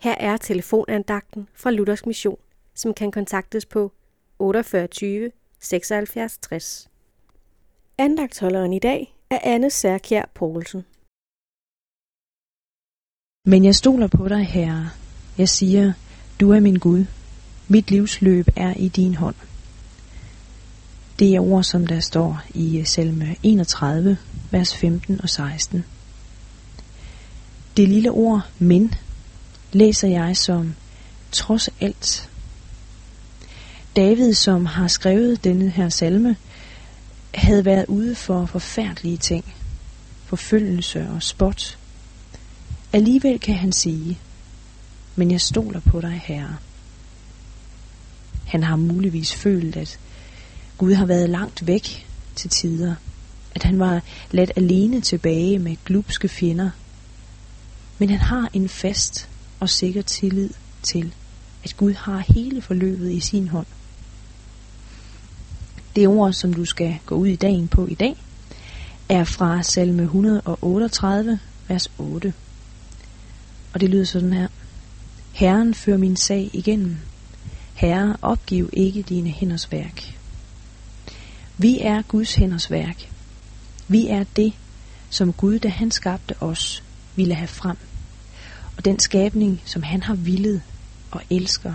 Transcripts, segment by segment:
Her er telefonandagten fra Luthers Mission, som kan kontaktes på 48 76 60. Andagtholderen i dag er Anne Særkjær Poulsen. Men jeg stoler på dig, Herre. Jeg siger, du er min Gud. Mit livsløb er i din hånd. Det er ord, som der står i salme 31, vers 15 og 16. Det lille ord, men, læser jeg som trods alt. David, som har skrevet denne her salme, havde været ude for forfærdelige ting, forfølgelse og spot. Alligevel kan han sige, men jeg stoler på dig, Herre. Han har muligvis følt, at Gud har været langt væk til tider, at han var ladt alene tilbage med glupske fjender. Men han har en fast og sikker tillid til, at Gud har hele forløbet i sin hånd. Det ord, som du skal gå ud i dagen på i dag, er fra salme 138, vers 8. Og det lyder sådan her. Herren fører min sag igennem. Herre, opgiv ikke dine hænders værk. Vi er Guds hænders værk. Vi er det, som Gud, da han skabte os, ville have frem. Og den skabning, som han har villet og elsker,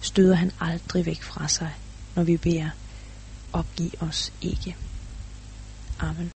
støder han aldrig væk fra sig, når vi beder, opgiv os ikke. Amen.